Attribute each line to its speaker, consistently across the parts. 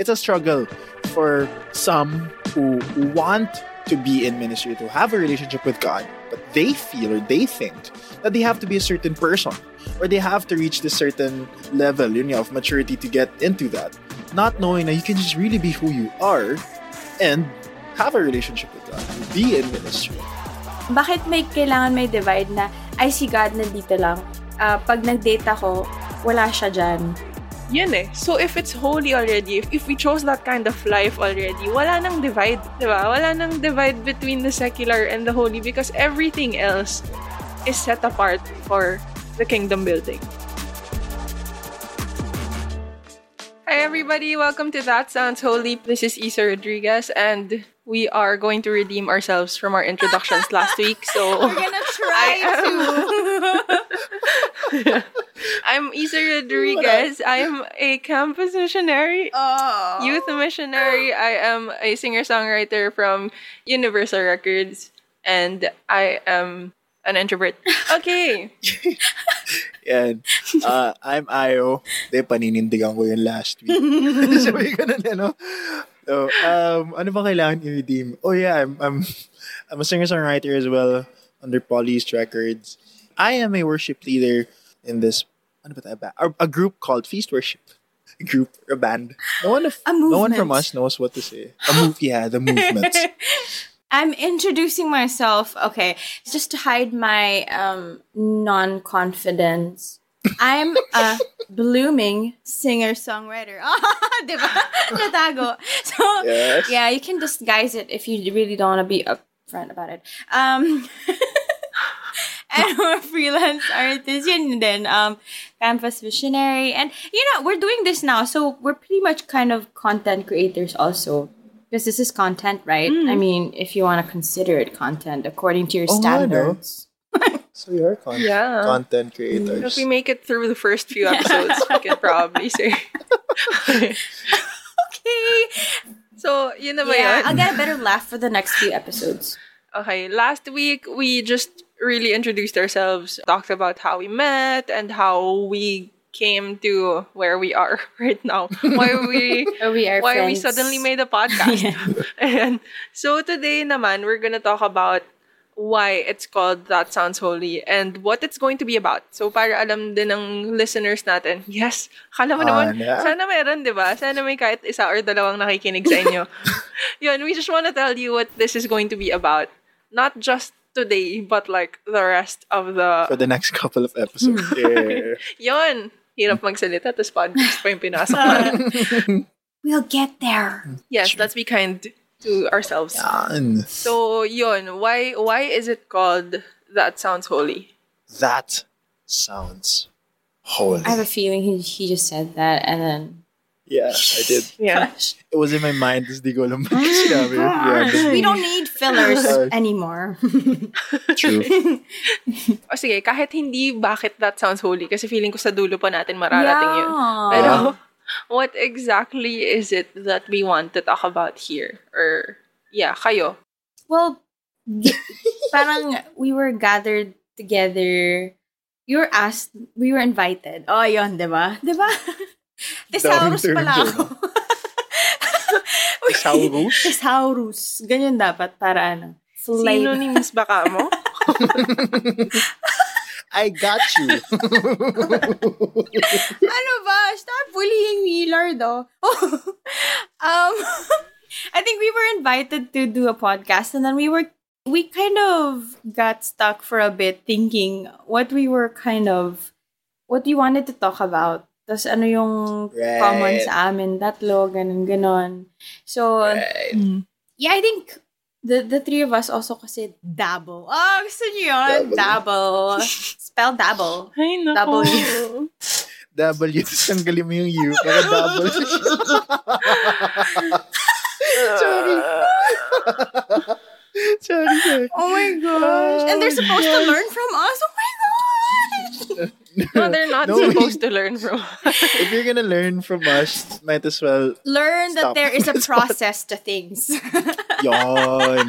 Speaker 1: it's a struggle for some who want to be in ministry, to have a relationship with God, but they feel or they think that they have to be a certain person or they have to reach this certain level you know, of maturity to get into that. Not knowing that you can just really be who you are and have a relationship with God, be in ministry.
Speaker 2: Bakit may kailangan may divide na, I see God nandito lang. Uh, pag nag-date ako, wala siya dyan.
Speaker 3: Yun eh. So if it's holy already, if, if we chose that kind of life already, wala nang divide, di ba? Wala nang divide between the secular and the holy because everything else is set apart for the kingdom building. Hi everybody, welcome to That Sounds Holy. This is Issa Rodriguez and we are going to redeem ourselves from our introductions last week. So
Speaker 2: we're gonna try
Speaker 3: to. I'm Issa Rodriguez. I am a campus missionary,
Speaker 2: oh.
Speaker 3: youth missionary. I am a singer songwriter from Universal Records, and I am an introvert. Okay.
Speaker 1: Yan. Uh, I'm Aio. De, paninindigan ko yun last week. Sabi ko na, ano? So, um, ano ba kailangan i-redeem? Oh yeah, I'm, I'm, I'm a singer-songwriter as well under PolyEast Records. I am a worship leader in this, ano ba tayo ba? A, a group called Feast Worship. A group, a band. No one, of, no one from us knows what to say. A move, yeah, the movement.
Speaker 2: I'm introducing myself. Okay, just to hide my um, non-confidence. I'm a blooming singer-songwriter. diba? Natago. So,
Speaker 1: yes.
Speaker 2: yeah, you can disguise it if you really don't want to be upfront about it. Um, and we're a freelance artist. Yun din, um, campus missionary. And, you know, we're doing this now. So, we're pretty much kind of content creators also. Because this is content, right?
Speaker 3: Mm.
Speaker 2: I mean, if you want to consider it content according to your
Speaker 1: Oh,
Speaker 2: standards.
Speaker 1: So you're con-
Speaker 3: Yeah.
Speaker 1: content
Speaker 3: If we make it through the first few episodes, we can probably say.
Speaker 2: okay.
Speaker 3: so, yun na ba
Speaker 2: Yeah. I'll get a better laugh for the next few episodes.
Speaker 3: Okay, last week we just really introduced ourselves, talked about how we met and how we came to where we are right now. Why we
Speaker 2: we are
Speaker 3: why we suddenly made a podcast.
Speaker 2: Yeah.
Speaker 3: And so today naman we're gonna talk about why it's called That Sounds Holy and what it's going to be about. So para alam din ng listeners natin, yes, kala mo naman,
Speaker 1: Ano?
Speaker 3: sana meron, di ba? Sana may kahit isa or dalawang nakikinig sa inyo. Yun, we just want to tell you what this is going to be about. Not just today, but like the rest of the...
Speaker 1: For
Speaker 3: the...
Speaker 1: the next couple of episodes. yeah.
Speaker 3: Yun! Hirap magsalita, tapos podcast pa yung pinasok natin.
Speaker 2: We'll get there.
Speaker 3: Yes, let's be kind to ourselves.
Speaker 1: Yan.
Speaker 3: So, yon, Why why is it called That Sounds Holy?
Speaker 1: That sounds holy.
Speaker 2: I have a feeling he, he just said that and then.
Speaker 1: Yeah, I did.
Speaker 3: Yeah.
Speaker 2: Gosh.
Speaker 1: It was in my mind, tapos di ko alam bakit sinabi. Yeah,
Speaker 2: We don't need fillers anymore.
Speaker 1: true.
Speaker 3: O oh, sige, kahit hindi bakit That Sounds Holy, kasi feeling ko sa dulo pa natin mararating yun.
Speaker 2: Yeah.
Speaker 3: Pero, what exactly is it that we want to talk about here? Or, yeah, kayo.
Speaker 2: Well, g- parang we were gathered together. You were asked, we were invited. Oh, yun, di ba? Di ba? Thesaurus pala ako.
Speaker 1: Thesaurus?
Speaker 2: Thesaurus. Ganyan dapat para ano. Flavor.
Speaker 3: Synonyms baka mo?
Speaker 1: I got you.
Speaker 2: ano ba? Stop bullying me, Lord, oh. um, I think we were invited to do a podcast and then we were, we kind of got stuck for a bit thinking what we were kind of, what we wanted to talk about. Tapos ano yung
Speaker 1: Right.
Speaker 2: common sa amin, tatlo, ganun, ganon. So,
Speaker 1: Right.
Speaker 2: yeah, I think the the three of us also kasi dabble. Oh, gusto niyo yun? Dabble. Spell dabble.
Speaker 3: Ay, naku.
Speaker 2: W.
Speaker 1: W, tapos tanggalin mo yung U. Para double. sorry. sorry, sorry.
Speaker 2: Oh my gosh. And they're supposed to learn from us. Oh my gosh.
Speaker 3: No, they're not
Speaker 1: No,
Speaker 3: supposed to learn from us.
Speaker 1: If you're gonna learn from us, might as well
Speaker 2: Learn that there is a process to things.
Speaker 1: yon.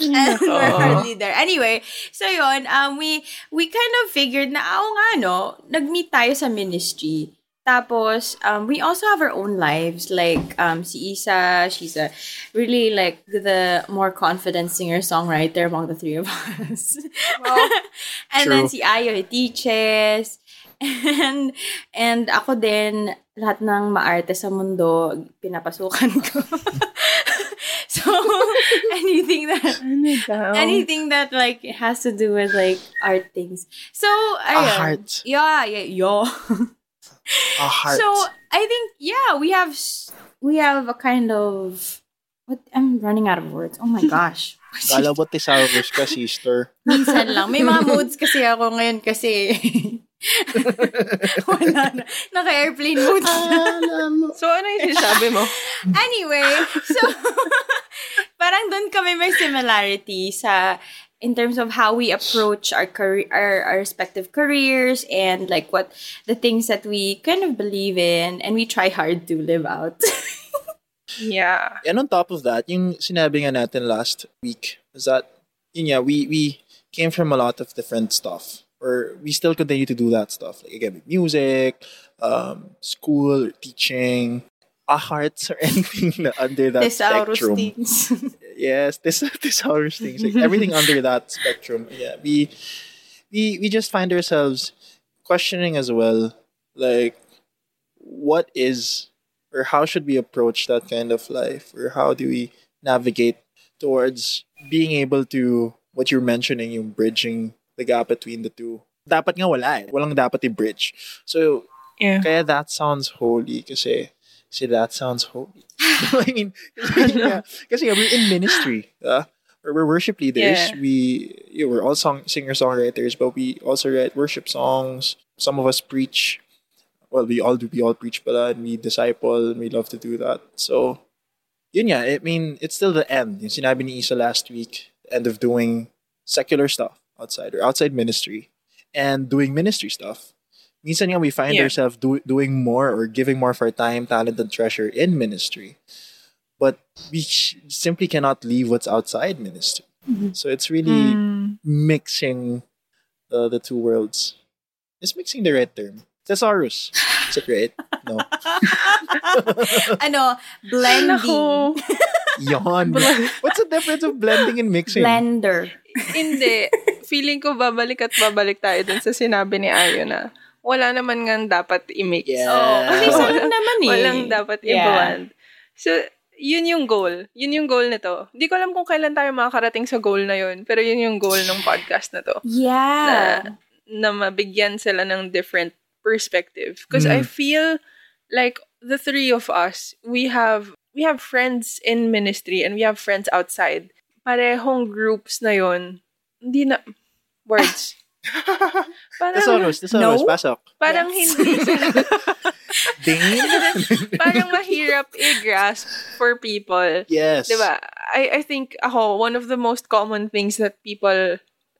Speaker 2: and we're hardly there. Anyway, so yun, um, we, we kind of figured na, oo nga no, nag-meet tayo sa ministry. Tapos, um, we also have our own lives. Like, um, si Issa, she's a really, like, the more confident singer-songwriter among the three of us. and then
Speaker 1: True.
Speaker 2: si Aio, he teaches. And, and ako din, lahat ng maarte sa mundo, pinapasukan ko. so, anything that anything that like has to do with like art things. So, ayun.
Speaker 1: heart.
Speaker 2: Yeah, yeah, yeah.
Speaker 1: A heart.
Speaker 2: So, I think yeah, we have we have a kind of what I'm running out of words. Oh my gosh.
Speaker 1: Kala mo thesaurus ka, sister.
Speaker 2: Minsan lang. May mga moods kasi ako ngayon kasi wala na. Naka-airplane mode na.
Speaker 3: So, ano yung sinasabi mo?
Speaker 2: Anyway, so parang doon kami may similarity sa in terms of how we approach our career our, our respective careers and like what the things that we kind of believe in and we try hard to live out.
Speaker 3: Yeah.
Speaker 1: And on top of that, yung sinabi nga natin last week is that, yun nga, we, we came from a lot of different stuff. Or we still continue to do that stuff. Like, again, with music, um, school, teaching, a hearts, or anything under that
Speaker 2: Thesaurus
Speaker 1: spectrum. Yes, this thesaurus things. Like, everything under that spectrum. Yeah, we, we, we just find ourselves questioning as well, like, what is or how should we approach that kind of life or how do we navigate towards being able to what you're mentioning yung bridging the gap between the two dapat nga wala eh. walang dapat i-bridge so
Speaker 3: Yeah.
Speaker 1: kaya that sounds holy kasi kasi that sounds holy I mean kasi, kasi nga, we're in ministry uh, we're worship leaders
Speaker 3: Yeah.
Speaker 1: we yeah, we're all song singer songwriters but we also write worship songs some of us preach well, we all do, we all preach pala, and we disciple, and we love to do that. So, yun nga, I mean, it's still the end. Yung sinabi ni Issa last week, end of doing secular stuff outside, or outside ministry, and doing ministry stuff. Minsan nga, we find
Speaker 3: Yeah.
Speaker 1: ourselves do, doing more or giving more of our time, talent, and treasure in ministry. But we sh- simply cannot leave what's outside ministry. So it's really
Speaker 3: Mm.
Speaker 1: mixing uh, the two worlds. It's mixing the right term? Thesaurus. Is it right? No.
Speaker 2: ano, blending.
Speaker 3: Nako.
Speaker 1: Yon. What's the difference of blending and mixing?
Speaker 2: Blender.
Speaker 3: Hindi. Feeling ko babalik at babalik tayo dun sa sinabi ni Aio na wala naman nga dapat i-mix.
Speaker 1: Yeah.
Speaker 2: Oh, kasi isa lang naman eh.
Speaker 3: Walang dapat
Speaker 2: Yeah.
Speaker 3: i-bond. So, yun yung goal. Yun yung goal nito. Hindi ko alam kung kailan tayo makakarating sa goal na yun, pero yun yung goal ng podcast na to.
Speaker 2: Yeah.
Speaker 3: na mabigyan sila ng different perspective. Because I
Speaker 1: Mm.
Speaker 3: feel like the three of us, we have we have friends in ministry and we have friends outside. Parehong groups na yon. Hindi na words. parang
Speaker 1: Thesaurus. Thesaurus.
Speaker 2: No?
Speaker 1: Pasok.
Speaker 3: parang
Speaker 2: Yes.
Speaker 3: hindi
Speaker 1: Ding.
Speaker 3: parang mahirap i-grasp for people.
Speaker 1: yes.
Speaker 3: Diba? I, I think ako, one of the most common things that people,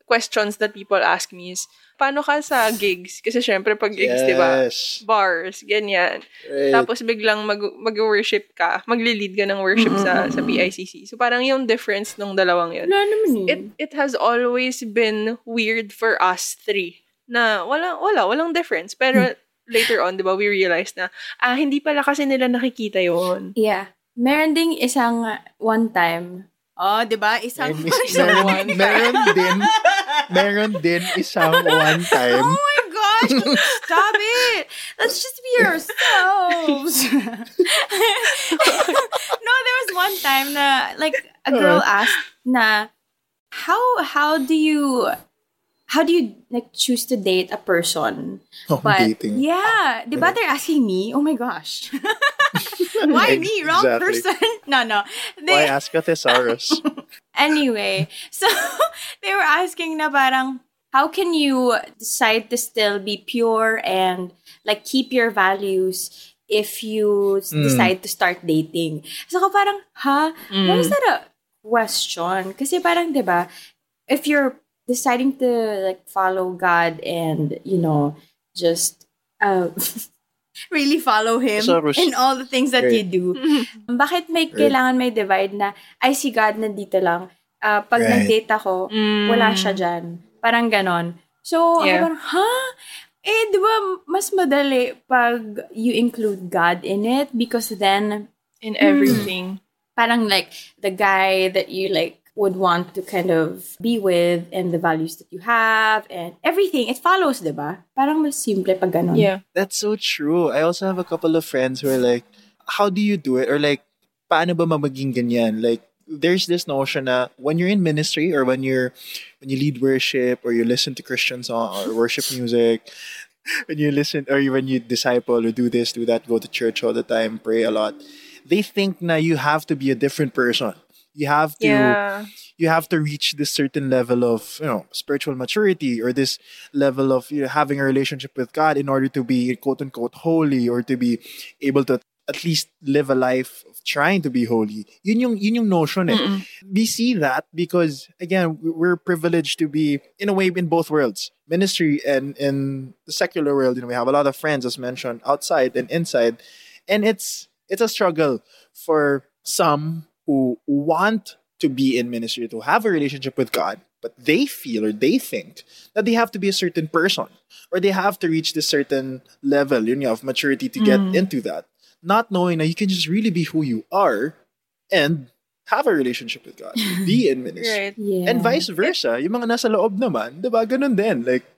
Speaker 3: questions that people ask me is, paano ka sa gigs? Kasi syempre pag gigs?
Speaker 1: Yes.
Speaker 3: Bars, ganyan.
Speaker 1: Right.
Speaker 3: Tapos biglang mag, mag-worship ka, magli-lead ka ng worship sa, sa PICC. So parang yung difference nung dalawang yun.
Speaker 2: Wala naman eh.
Speaker 3: It, it has always been weird for us three na wala, wala, walang difference. Pero later on, di ba, we realized na, ah, hindi pala kasi nila nakikita yon
Speaker 2: Yeah. Meron ding isang one time. Oh, 'di ba? Isang
Speaker 1: May mis- meron, meron din, meron din isang one time.
Speaker 2: Oh my gosh! Stop it! Let's just be ourselves. no, there was one time na like a girl asked na how how do you how do you like choose to date a person?
Speaker 1: Oh,
Speaker 2: But
Speaker 1: dating.
Speaker 2: yeah, di ba they're asking me? Oh my gosh. Why me? Wrong person. No, no.
Speaker 1: Why
Speaker 2: They,
Speaker 1: ask a thesaurus?
Speaker 2: Anyway, so they were asking na parang, how can you decide to still be pure and like keep your values if you
Speaker 1: Mm.
Speaker 2: decide to start dating? So ako parang, ha? Why is that a question? Kasi parang, di ba, if you're deciding to like follow God and, you know, just uh, really follow Him
Speaker 1: Thesaurus.
Speaker 2: in all the things that you
Speaker 1: Right.
Speaker 2: do, bakit may
Speaker 1: Right.
Speaker 2: kailangan may divide na, ay si God nandito lang. Ah, pag
Speaker 1: Right.
Speaker 2: nag-date ako, wala siya dyan. Parang ganon. So,
Speaker 3: Yeah.
Speaker 2: ako parang, ha? Eh, di ba, mas madali pag you include God in it because then
Speaker 3: In everything.
Speaker 2: parang like the guy that you like would want to kind of be with and the values that you have and everything it follows diba parang mas simple pag ganun
Speaker 3: Yeah.
Speaker 1: That's so true. I also have a couple of friends who are like, how do you do it? Or like, paano ba maging ganyan? Like, there's this notion na when you're in ministry or when you're when you lead worship or you listen to Christian song or worship music, when you listen or when you disciple or do this, do that, go to church all the time, pray a lot, they think na you have to be a different person. You have to
Speaker 3: Yeah.
Speaker 1: you have to reach this certain level of you know spiritual maturity or this level of you know, having a relationship with God in order to be quote unquote holy or to be able to at least live a life of trying to be holy. Yun yung, yun yung notion eh.
Speaker 3: Mm-mm.
Speaker 1: We see that because again we're privileged to be in a way in both worlds, ministry and in the secular world. You know we have a lot of friends as mentioned outside and inside, and it's it's a struggle for some who want to be in ministry, to have a relationship with God, but they feel or they think that they have to be a certain person or they have to reach this certain level you know, of maturity to get mm. into that. Not knowing that you can just really be who you are and have a relationship with God, be in ministry.
Speaker 3: Right.
Speaker 2: yeah
Speaker 1: And vice versa. Yung mga nasa loob naman, di ba? Ganun din. Like,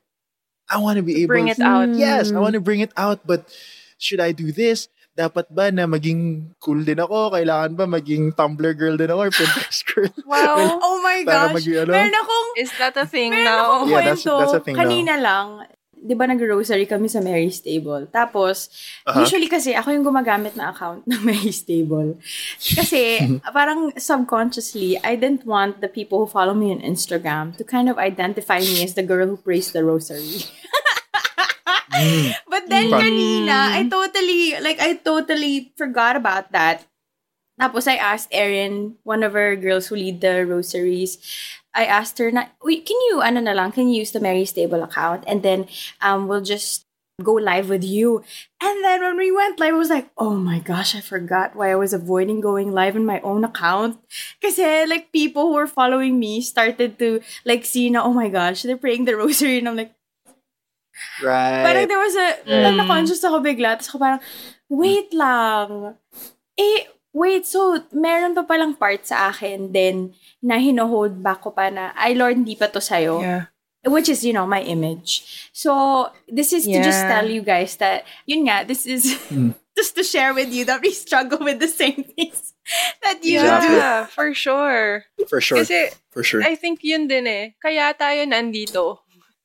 Speaker 1: I want to be able
Speaker 3: Bring it out.
Speaker 1: Yes, I mm. want to bring it out, but should I do this? Dapat ba na maging cool din ako? Kailangan ba maging Tumblr girl din ako or Pinterest girl?
Speaker 3: Wow.
Speaker 2: oh my
Speaker 1: Para
Speaker 2: gosh
Speaker 1: maging ano?
Speaker 2: meron akong
Speaker 3: Is that a thing
Speaker 2: meron
Speaker 3: now?
Speaker 2: akong
Speaker 1: Yeah, that's- that's a thing now.
Speaker 2: kanina lang di ba nag-rosary kami sa Mary's Table. Tapos,
Speaker 1: Uh-huh.
Speaker 2: usually kasi ako yung gumagamit na account ng Mary's Table. Kasi, parang subconsciously, I didn't want the people who follow me on Instagram to kind of identify me as the girl who prays the rosary. But then
Speaker 1: Mm.
Speaker 2: kanina, I totally, like, I totally forgot about that. Tapos I asked Erin, one of our girls who lead the rosaries, I asked her na, wait, can you, ano na lang, can you use the Mary's Table account? And then um, we'll just go live with you. And then when we went live, I was like, oh my gosh, I forgot why I was avoiding going live in my own account. Kasi like people who were following me started to like see na, oh my gosh, they're praying the rosary. And I'm like,
Speaker 1: Right.
Speaker 2: Parang there was a, mm. na-conscious ako bigla. Tapos ako parang, wait lang. Eh, wait, so, meron pa palang part sa akin then na hino-hold back ko pa na, ay Lord, hindi pa to sa'yo.
Speaker 3: Yeah.
Speaker 2: Which is, you know, my image. So, this is to just
Speaker 3: Yeah.
Speaker 2: tell you guys that, yun nga, this is just to share with you that we struggle with the same things that you
Speaker 1: Exactly.
Speaker 2: do.
Speaker 3: Yeah, for sure.
Speaker 1: For sure.
Speaker 3: Kasi
Speaker 1: For sure.
Speaker 3: I think yun din eh. Kaya tayo nandito.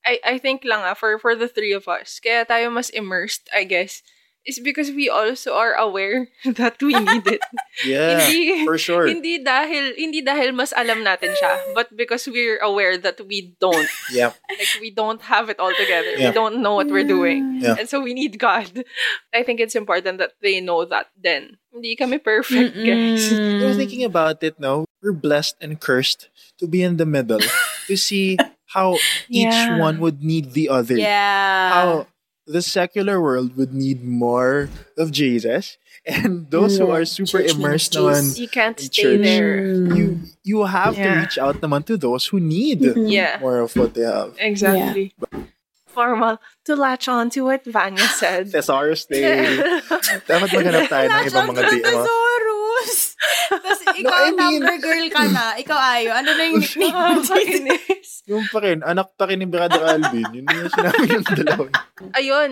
Speaker 3: I, I think lang ah, for, for the three of us, kaya tayo mas immersed, I guess, is because we also are aware that we need it.
Speaker 1: yeah.
Speaker 3: hindi,
Speaker 1: For sure.
Speaker 3: hindi dahil, hindi dahil mas alam natin siya, but because we're aware that we don't.
Speaker 1: Yeah.
Speaker 3: Like, we don't have it all together.
Speaker 1: Yeah.
Speaker 3: We don't know what we're doing.
Speaker 1: Yeah.
Speaker 3: And so we need God. I think it's important that they know that then. Hindi kami perfect, guys.
Speaker 1: I was thinking about it now. We're blessed and cursed to be in the middle to see how each
Speaker 3: Yeah.
Speaker 1: one would need the other.
Speaker 2: Yeah.
Speaker 1: How the secular world would need more of Jesus, and those who are super
Speaker 2: Church
Speaker 1: immersed naman,
Speaker 3: You can't stay
Speaker 1: church.
Speaker 3: there.
Speaker 1: you you have to reach out naman to those who need
Speaker 3: Yeah.
Speaker 1: more of what they have.
Speaker 3: Exactly. Formal to latch on to what Vanya said.
Speaker 1: Thesaurus Day. Dapat maghanap tayo ng ibang mga DM. ah.
Speaker 2: Thesaurus! Tapos ikaw,
Speaker 1: I mean-
Speaker 2: number girl ka na. Ikaw, Ayo. Ano na yung nickname mo?
Speaker 1: Yung pa rin, anak pa rin ni Brother Alvin. Yun yung sinabi ng dalawa.
Speaker 3: Ayun.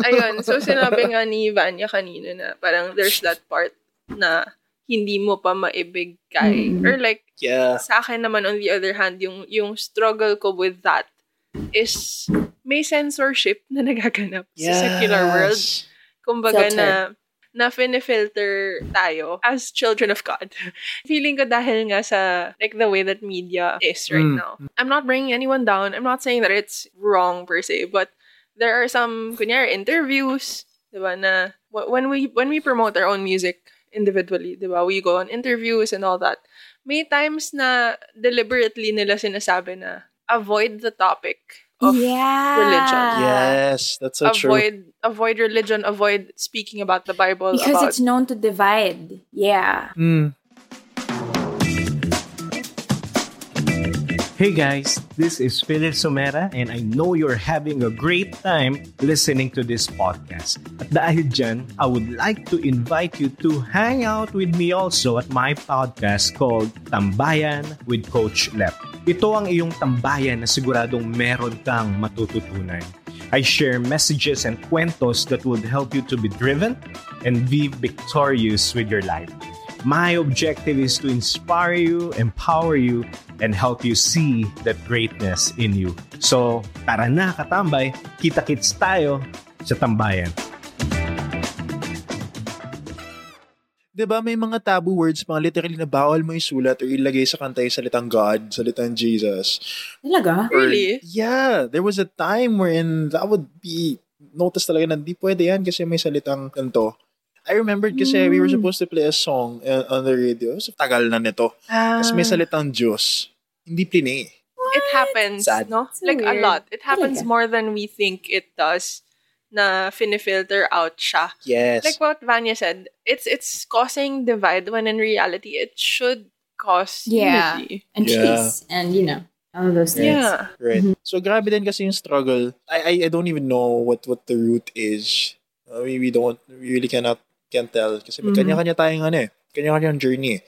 Speaker 3: Ayun. So, sinabi nga ni Vanya kanina na parang there's that part na hindi mo pa maibigay.
Speaker 2: Mm.
Speaker 3: Or like,
Speaker 1: Yeah.
Speaker 3: sa akin naman on the other hand, yung, yung struggle ko with that is may censorship na nagaganap sa secular world. Kumbaga
Speaker 2: Filter.
Speaker 3: na na filter tayo as children of God. Feeling ko dahil nga sa like the way that media is right
Speaker 1: Mm.
Speaker 3: now. I'm not bringing anyone down. I'm not saying that it's wrong per se, but there are some kunyari interviews, 'di ba, na wh- when we when we promote our own music individually, 'di ba? We go on interviews and all that. May times na deliberately nila sinasabi na avoid the topic of
Speaker 2: yeah.
Speaker 3: religion.
Speaker 1: Yes, that's so true.
Speaker 3: avoid avoid religion, avoid speaking about the Bible
Speaker 2: Because
Speaker 3: about
Speaker 2: it's known to divide. Yeah.
Speaker 1: Mm.
Speaker 4: Hey guys, this is Philip Somera and I know you're having a great time listening to this podcast. At dahil dyan, I would like to invite you to hang out with me also at my podcast called Tambayan with Coach Lep. Ito ang iyong tambayan na siguradong meron kang matututunan. I share messages and kwentos that would help you to be driven and be victorious with your life. My objective is to inspire you, empower you, and help you see that greatness in you. So, tara na katambay, kita-kits tayo sa tambayan.
Speaker 1: 'Di ba may mga taboo words, mga literally na bawal mo isulat or ilagay sa kanta yung salitang God, salitang Jesus.
Speaker 2: Talaga?
Speaker 1: Or-
Speaker 3: Really?
Speaker 1: yeah, there was a time wherein that would be notice talaga na di pwede yan kasi may salitang kanto. I remembered kasi we were supposed to play a song uh, on the radio. So, tagal na nito. Tapos may salitang Diyos. Hindi plini.
Speaker 3: It happens,
Speaker 1: Sad.
Speaker 3: no?
Speaker 2: So
Speaker 3: like a
Speaker 2: weird.
Speaker 3: lot. It happens
Speaker 2: Talaga?
Speaker 3: more than we think it does na finifilter out siya.
Speaker 1: Yes.
Speaker 3: Like what Vanya said, it's it's causing divide when in reality it should cause
Speaker 2: Yeah.
Speaker 3: unity.
Speaker 2: And
Speaker 1: Yeah.
Speaker 2: peace. And, you know, all of those things.
Speaker 3: Yeah.
Speaker 1: Right. So grabe din kasi yung struggle. I I, I don't even know what what the root is. Uh, we, we don't we really cannot can't tell kasi may
Speaker 3: Mhm.
Speaker 1: kanya-kanya tayong ano eh. Kanya-kanyang journey. eh.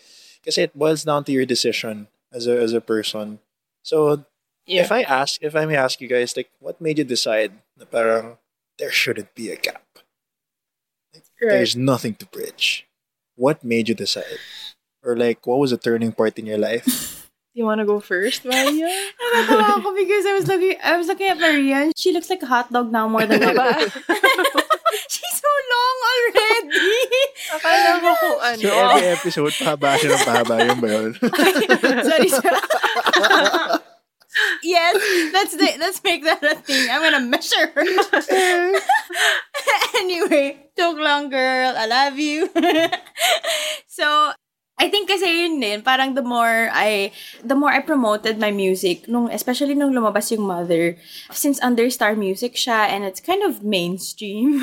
Speaker 1: Kasi it boils down to your decision as a as a person. So
Speaker 3: Yeah.
Speaker 1: if I ask if I may ask you guys like what made you decide na parang there shouldn't be a gap. There's nothing to bridge. What made you decide? Or like what was a turning point in your life?
Speaker 3: Do you wanna go first, Vanya?
Speaker 2: Nakatawa ako because I was looking I was looking at Maria and she looks like a hot dog now more than ever. She's so long already.
Speaker 3: Akala ko kung ano.
Speaker 1: So every episode, pahaba siya ng pahaba yung ba yun?
Speaker 2: sorry, sorry. Yes, let's do- let's make that a thing. I'm gonna measure. her. anyway, joke long, girl. I love you. so, I think kasi yun din, parang the more I, the more I promoted my music, nung, especially nung lumabas yung Mother, since Understar Music siya, and it's kind of mainstream.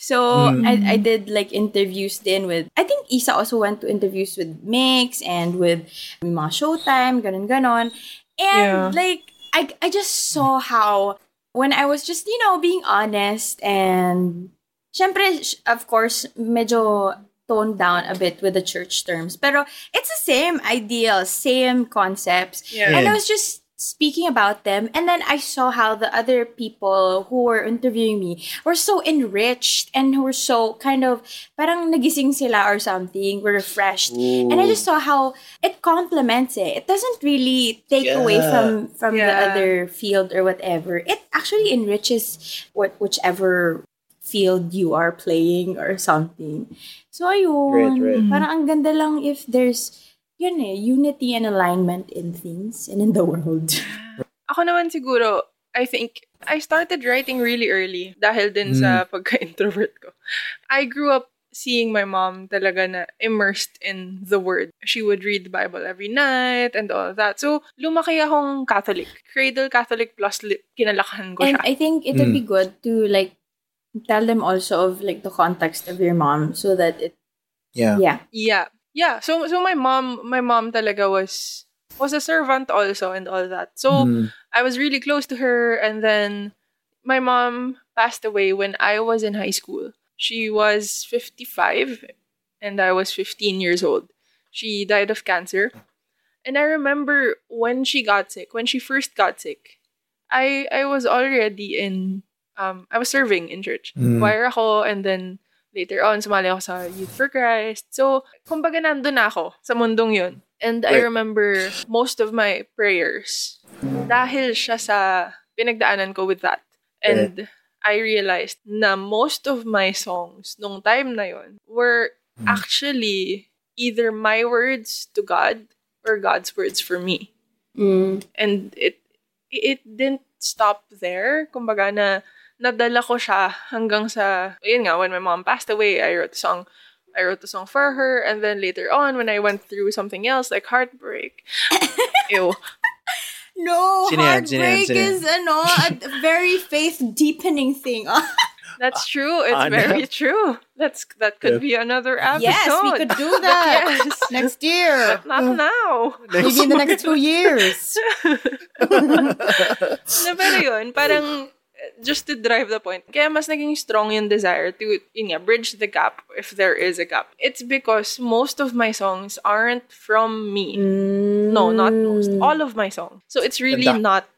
Speaker 2: so, mm. I, I did like interviews din with, I think Issa also went to interviews with MYX and with mga Showtime, ganon ganon. And
Speaker 3: Yeah.
Speaker 2: like, I, I just saw how, when I was just, you know, being honest and, syempre, of course, medyo toned down a bit with the church terms. Pero it's the same ideal, same concepts.
Speaker 3: Yeah.
Speaker 2: And I was just speaking about them. And then I saw how the other people who were interviewing me were so enriched and who were so kind of parang nagising sila or something, were refreshed. And I just saw how it complements it. It doesn't really take away
Speaker 1: Yeah.
Speaker 2: from from the other field or whatever. It actually enriches what whichever field you are playing or something. So ayun,
Speaker 1: Right, right.
Speaker 2: parang ang ganda lang if there's yun eh, unity and alignment in things and in the world.
Speaker 3: Ako naman siguro, I think, I started writing really early dahil din sa pagka-introvert ko. I grew up seeing my mom talaga na immersed in the word. She would read the Bible every night and all that. So, lumaki akong Catholic. Cradle Catholic plus li- kinalakahan ko
Speaker 2: and
Speaker 3: siya.
Speaker 2: I think it would be good to like tell them also of like the context of your mom so that it
Speaker 1: Yeah.
Speaker 2: yeah.
Speaker 3: Yeah. Yeah. So so my mom my mom talaga was was a servant also and all that. So
Speaker 1: Mm.
Speaker 3: I was really close to her and then my mom passed away when I was in high school. She was 55 and I was 15 years old. She died of cancer. And I remember when she got sick, when she first got sick, I I was already in um I was serving in church.
Speaker 1: Mm.
Speaker 3: Choir ako and then later on sumali ako sa Youth for Christ. So, kumbaga nandun na ako sa mundong yun. And I remember most of my prayers dahil siya sa pinagdaanan ko with that. And I realized na most of my songs nung time na yon were actually either my words to God or God's words for me.
Speaker 2: Mm.
Speaker 3: And it it didn't stop there. Kumbaga na nadala ko siya hanggang sa yun nga when my mom passed away, I wrote a song I wrote a song for her and then later on when I went through something else like heartbreak. ew.
Speaker 2: No,
Speaker 1: yan?
Speaker 2: heartbreak
Speaker 1: yan?
Speaker 2: is ano, a very faith deepening thing.
Speaker 3: That's true. It's
Speaker 1: Ana?
Speaker 3: very true. That's that could be another episode.
Speaker 2: Yes, we could do that
Speaker 3: Yes.
Speaker 2: next year.
Speaker 3: Not now.
Speaker 2: Maybe in the next two years.
Speaker 3: na pero yun, parang just to drive the point. Kaya mas naging strong yung desire to yun nga, bridge the gap if there is a gap. It's because most of my songs aren't from me. Mm. No, not most. All of my songs. So it's really not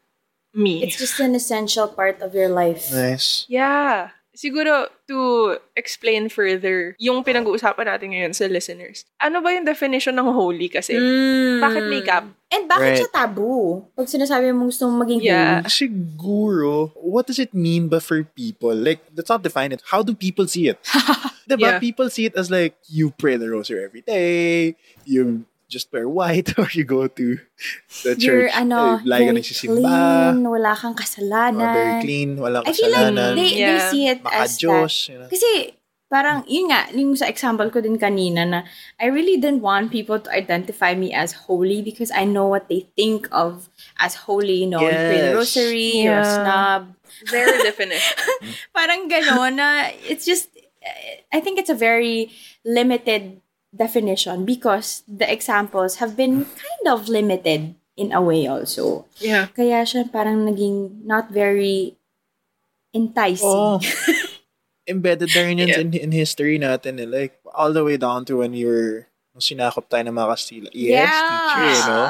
Speaker 3: me.
Speaker 2: It's just an essential part of your life.
Speaker 1: nice.
Speaker 3: Yeah. Siguro, to explain further, yung pinag-uusapan natin ngayon sa listeners, ano ba yung definition ng holy kasi?
Speaker 2: Mm.
Speaker 3: Bakit may gap?
Speaker 2: And bakit
Speaker 1: Right.
Speaker 2: siya taboo? Pag sinasabi mo gusto mong maging
Speaker 3: Yeah.
Speaker 1: Siguro, what does it mean ba for people? Like, let's not define it. How do people see it? diba?
Speaker 3: Yeah.
Speaker 1: People see it as like, you pray the rosary every day, you just wear white, or you go to the
Speaker 2: You're
Speaker 1: church,
Speaker 2: ano,
Speaker 1: eh, lagi ka
Speaker 2: very
Speaker 1: nagsisimba,
Speaker 2: clean, wala kang
Speaker 1: oh,
Speaker 2: kasalanan.
Speaker 1: very clean, walang
Speaker 2: I feel like
Speaker 1: kasalanan,
Speaker 2: they, they
Speaker 3: Yeah.
Speaker 2: see it as that.
Speaker 1: maka-Diyos, you know?
Speaker 2: Kasi, parang, yun nga, yung sa example ko din kanina na I really didn't want people to identify me as holy because I know what they think of as holy, you know, you pray the
Speaker 1: Yes.
Speaker 2: rosary, you're a
Speaker 3: Yeah.
Speaker 2: snob.
Speaker 3: Their definition.
Speaker 2: Parang gano'n na, it's just, I think it's a very limited definition because the examples have been kind of limited in a way also.
Speaker 3: Yeah.
Speaker 2: Kaya siya parang naging not very enticing.
Speaker 1: Oh. Embedded na rin yun
Speaker 3: Yeah.
Speaker 1: in, in history natin. Eh. Like, all the way down to when you were, nung sinakop tayo ng mga Kastila. Yes, teacher, you know?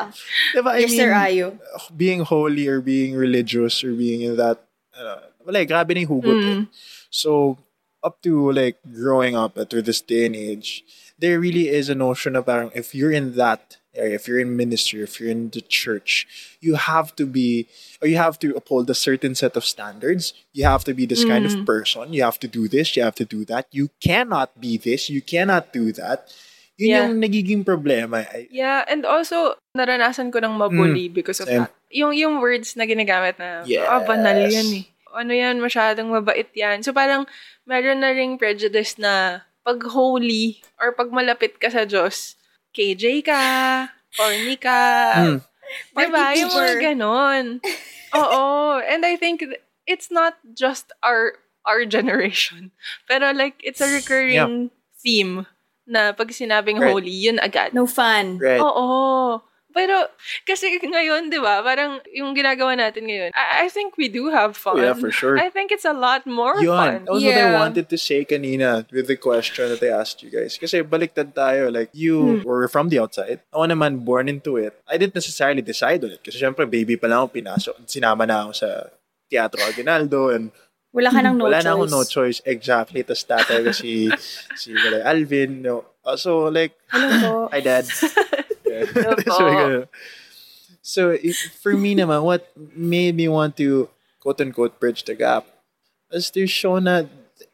Speaker 1: Diba, I
Speaker 2: yes,
Speaker 1: mean,
Speaker 2: Sir Ayo.
Speaker 1: being holy or being religious or being in that, uh, like, grabe na yung hugot eh.
Speaker 3: Mm.
Speaker 1: So, up to, like, growing up at this day and age, there really is a notion of parang, if you're in that area, if you're in ministry, if you're in the church, you have to be, or you have to uphold a certain set of standards. You have to be this kind of person. You have to do this, you have to do that. You cannot be this, you cannot do that. Yun
Speaker 3: Yeah.
Speaker 1: yung nagiging problema.
Speaker 3: Yeah, and also, naranasan ko ng mabully because of
Speaker 1: same.
Speaker 3: that. Yung, yung words na ginagamit na,
Speaker 1: Yes.
Speaker 3: ah, banal yan eh. Ano yan, masyadong mabait yan. So parang, meron na ring prejudice na pag holy or pag malapit ka sa Diyos, KJ ka, corny ka,
Speaker 1: Mm.
Speaker 3: diba?
Speaker 2: Party
Speaker 3: Yung mga ganon. Oo. And I think th- it's not just our our generation. Pero like, it's a recurring theme na pag sinabing
Speaker 1: Right.
Speaker 3: holy, yun agad.
Speaker 2: No fun.
Speaker 1: Right.
Speaker 3: Oo. Pero, kasi ngayon, di ba, parang yung ginagawa natin ngayon, I, I think we do have fun.
Speaker 1: Oh, yeah, for sure.
Speaker 3: I think it's a lot more
Speaker 1: Yun.
Speaker 3: fun.
Speaker 1: That was what I
Speaker 2: Yeah.
Speaker 1: wanted to say kanina with the question that I asked you guys. Kasi baliktad tayo. Like, you were from the outside. Ako naman, born into it. I didn't necessarily decide on it. Kasi syempre, baby pa lang ako, pinasok. Sinama na ako sa Teatro Aguinaldo and
Speaker 2: Wala ka nang no
Speaker 1: wala
Speaker 2: choice.
Speaker 1: na akong no choice. Exactly. Tapos tatay ko si, si wala, Alvin. No. Uh, so, like,
Speaker 2: Hello po.
Speaker 1: hi, dad. So, so for me naman, what made me want to quote-unquote bridge the gap is to show na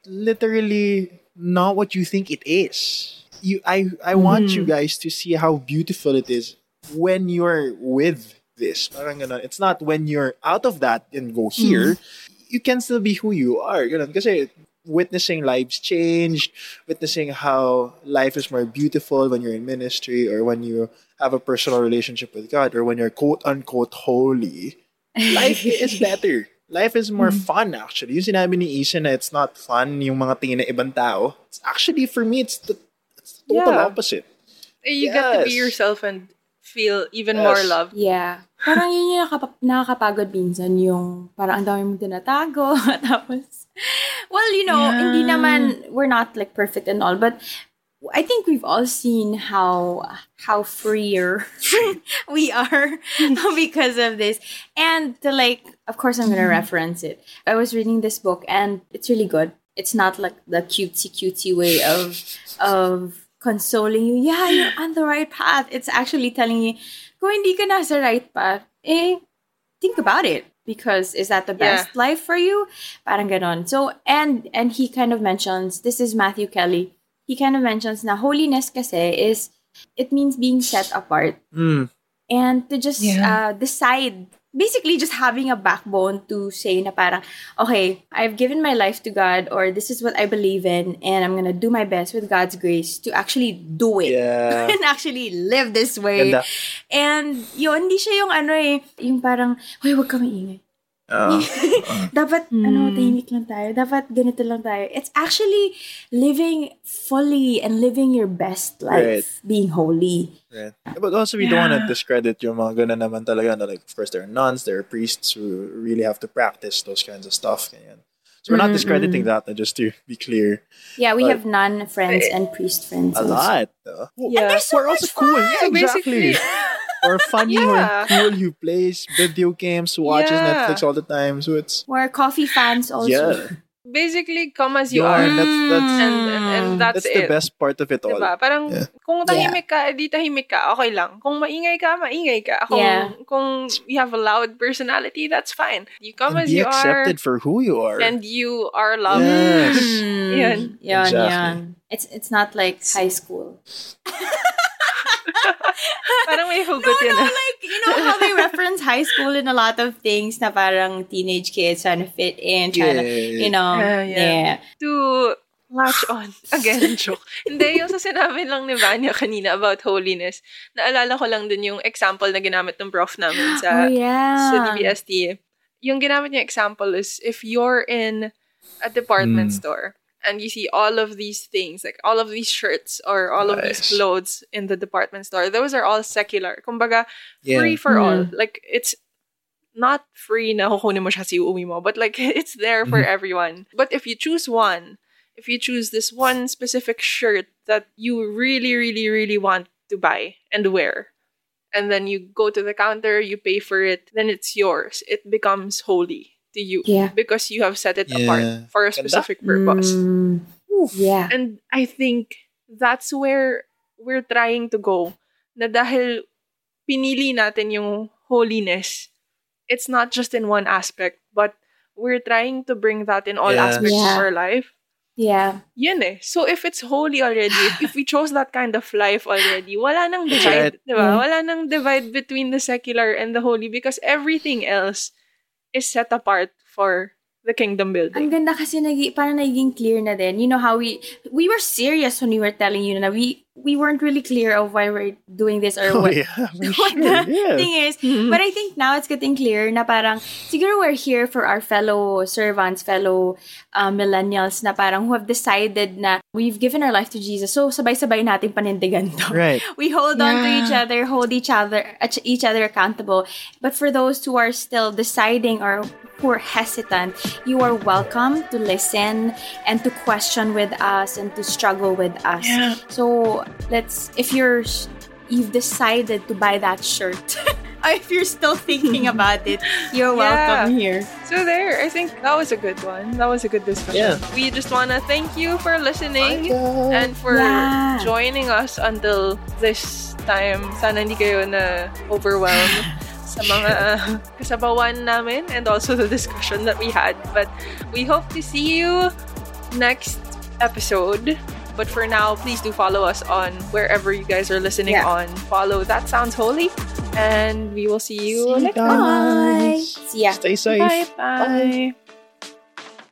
Speaker 1: literally not what you think it is. You, I, I want you mm-hmm. guys to see how beautiful it is when you're with this. Parang ganun. It's not when you're out of that and go here, mm-hmm. you can still be who you are. Ganun. Kasi witnessing lives change, witnessing how life is more beautiful when you're in ministry or when you have a personal relationship with God or when you're quote unquote holy, life is better. Life is more fun actually. Yung sinabi ni Issa na it's not fun yung mga tingin ng ibang tao. It's actually for me it's the, it's the total
Speaker 3: Yeah.
Speaker 1: opposite.
Speaker 3: Eh, You get to be yourself and feel even
Speaker 1: Yes.
Speaker 3: more loved.
Speaker 2: Yeah. Parang yun yung nakapa- nakakapagod minsan yung parang ang dami mong tinatago. Tapos, well, you know,
Speaker 3: Yeah.
Speaker 2: hindi naman, we're not like perfect and all, but I think we've all seen how how freer we are because of this. And to like, of course, I'm gonna reference it. I was reading this book, and it's really good. It's not like the cutesy cutesy way of of consoling you. Yeah, you're on the right path. It's actually telling you, kung hindi ka nasa right path, eh, think about it. Because is that the
Speaker 3: Yeah.
Speaker 2: best life for you? Parang ganon. So, and and he kind of mentions, this is Matthew Kelly, he kind of mentions na holiness kasi is, it means being set apart.
Speaker 1: Mm.
Speaker 2: And to just
Speaker 3: Yeah.
Speaker 2: uh, decide, basically just having a backbone to say na parang, okay, I've given my life to God or this is what I believe in and I'm gonna do my best with God's grace to actually do it.
Speaker 1: Yeah.
Speaker 2: and actually live this way.
Speaker 1: Ganda.
Speaker 2: And yun, hindi siya yung ano eh, yung parang, hoy, wag ka maingay.
Speaker 1: Uh,
Speaker 2: Dapat, ano, tahimik lang tayo. Dapat ganito lang tayo. It's actually living fully and living your best life. Being holy.
Speaker 1: right. But also, we don't want to discredit yung mga ganun naman talaga. Na like, of course, there are nuns, there are priests who really have to practice those kinds of stuff. Ganyan. So we're not discrediting that, uh, just to be clear.
Speaker 2: Yeah, we
Speaker 1: But-
Speaker 2: have nun friends and priest friends.
Speaker 1: A
Speaker 2: also.
Speaker 1: lot. Uh,
Speaker 3: Yeah.
Speaker 2: they're so
Speaker 1: We're also
Speaker 2: much
Speaker 1: cool. Yeah, exactly. or funny
Speaker 3: Yeah.
Speaker 1: or cool who plays video games, watches
Speaker 3: Yeah.
Speaker 1: Netflix all the time. So it's
Speaker 2: We're coffee fans also.
Speaker 1: yeah.
Speaker 3: Basically, come as you
Speaker 1: Yeah,
Speaker 3: are.
Speaker 1: that's that's
Speaker 3: And, and, and that's,
Speaker 1: that's the
Speaker 3: it.
Speaker 1: best part of it all.
Speaker 3: Diba? Parang
Speaker 1: Yeah.
Speaker 3: kung tahimik ka, di tahimik ka, okay lang. Kung maingay ka, maingay ka. Kung,
Speaker 2: Yeah.
Speaker 3: kung you have a loud personality, that's fine. You come
Speaker 1: And
Speaker 3: as
Speaker 1: be
Speaker 3: you
Speaker 1: accepted
Speaker 3: are,
Speaker 1: for who you are.
Speaker 3: and you are loved.
Speaker 1: Yes.
Speaker 2: Mm,
Speaker 3: Yan.
Speaker 2: Yan,
Speaker 1: Exactly.
Speaker 2: yan. It's, it's not like high school.
Speaker 3: May hugot yun.
Speaker 2: No,
Speaker 3: ah.
Speaker 2: like, you know how they reference high school in a lot of things na parang teenage kids trying to fit in, trying to,
Speaker 1: Yeah.
Speaker 2: you know,
Speaker 3: Yeah, yeah.
Speaker 2: yeah.
Speaker 3: to latch on. Again, joke. Hindi, yung sa sinabi lang ni Vanya kanina about holiness, naalala ko lang dun yung example na ginamit ng prof namin sa,
Speaker 2: oh, yeah.
Speaker 3: sa DBST. Yung ginamit niya example is if you're in a department
Speaker 1: Mm.
Speaker 3: store and you see all of these things, like all of these shirts or all of these clothes in the department store, those are all secular. Kumbaga,
Speaker 1: Yeah.
Speaker 3: free for all.
Speaker 2: Mm.
Speaker 3: Like, it's not free na kukunin mo siya sa uwi mo, but like, it's there for everyone. But if you choose one, if you choose this one specific shirt that you really, really, really want to buy and wear, and then you go to the counter, you pay for it, then it's yours. It becomes holy to you
Speaker 2: Yeah.
Speaker 3: because you have set it
Speaker 1: Yeah.
Speaker 3: apart for a specific purpose.
Speaker 2: Mm, yeah.
Speaker 3: And I think that's where we're trying to go. Na dahil pinili natin yung holiness, it's not just in one aspect, but we're trying to bring that in all
Speaker 1: Yeah.
Speaker 3: aspects
Speaker 2: Yeah.
Speaker 3: of our life.
Speaker 2: Yeah.
Speaker 3: Yun eh. So if it's holy already, if, if we chose that kind of life already, wala nang divide,
Speaker 1: Right.
Speaker 3: di ba?
Speaker 2: Yeah.
Speaker 3: Wala nang divide between the secular and the holy because everything else is set apart for the kingdom building.
Speaker 2: Ang
Speaker 3: building.
Speaker 2: ganda kasi nagi, parang naging clear na din. You know how we we were serious when we were telling you na we we weren't really clear of why we're doing this or
Speaker 1: Oh,
Speaker 2: what,
Speaker 1: yeah, for
Speaker 2: what
Speaker 1: sure.
Speaker 2: the
Speaker 1: Yeah.
Speaker 2: thing is. But I think now it's getting clear na parang siguro we're here for our fellow servants, fellow uh, millennials na parang who have decided na we've given our life to Jesus. So sabay-sabay nating panindigan to.
Speaker 1: Right.
Speaker 2: We hold on to each other, hold each other each other accountable. But for those who are still deciding or who are hesitant, you are welcome to listen and to question with us and to struggle with us.
Speaker 3: Yeah.
Speaker 2: So let's if you're you've decided to buy that shirt. if you're still thinking about it, you're welcome here.
Speaker 3: So there, I think that was a good one. That was a good discussion.
Speaker 1: Yeah.
Speaker 3: We just wanna thank you for listening and for
Speaker 2: Yeah.
Speaker 3: joining us until this time. Sana hindi kayo na overwhelmed sa mga kasabawan namin and also the discussion that we had. But we hope to see you next episode. But for now, please do follow us on wherever you guys are listening
Speaker 2: Yeah.
Speaker 3: on. Follow That Sounds Holy. And we will see you
Speaker 1: See you
Speaker 3: next time.
Speaker 2: Bye. See ya.
Speaker 1: Stay safe.
Speaker 3: Bye. Bye.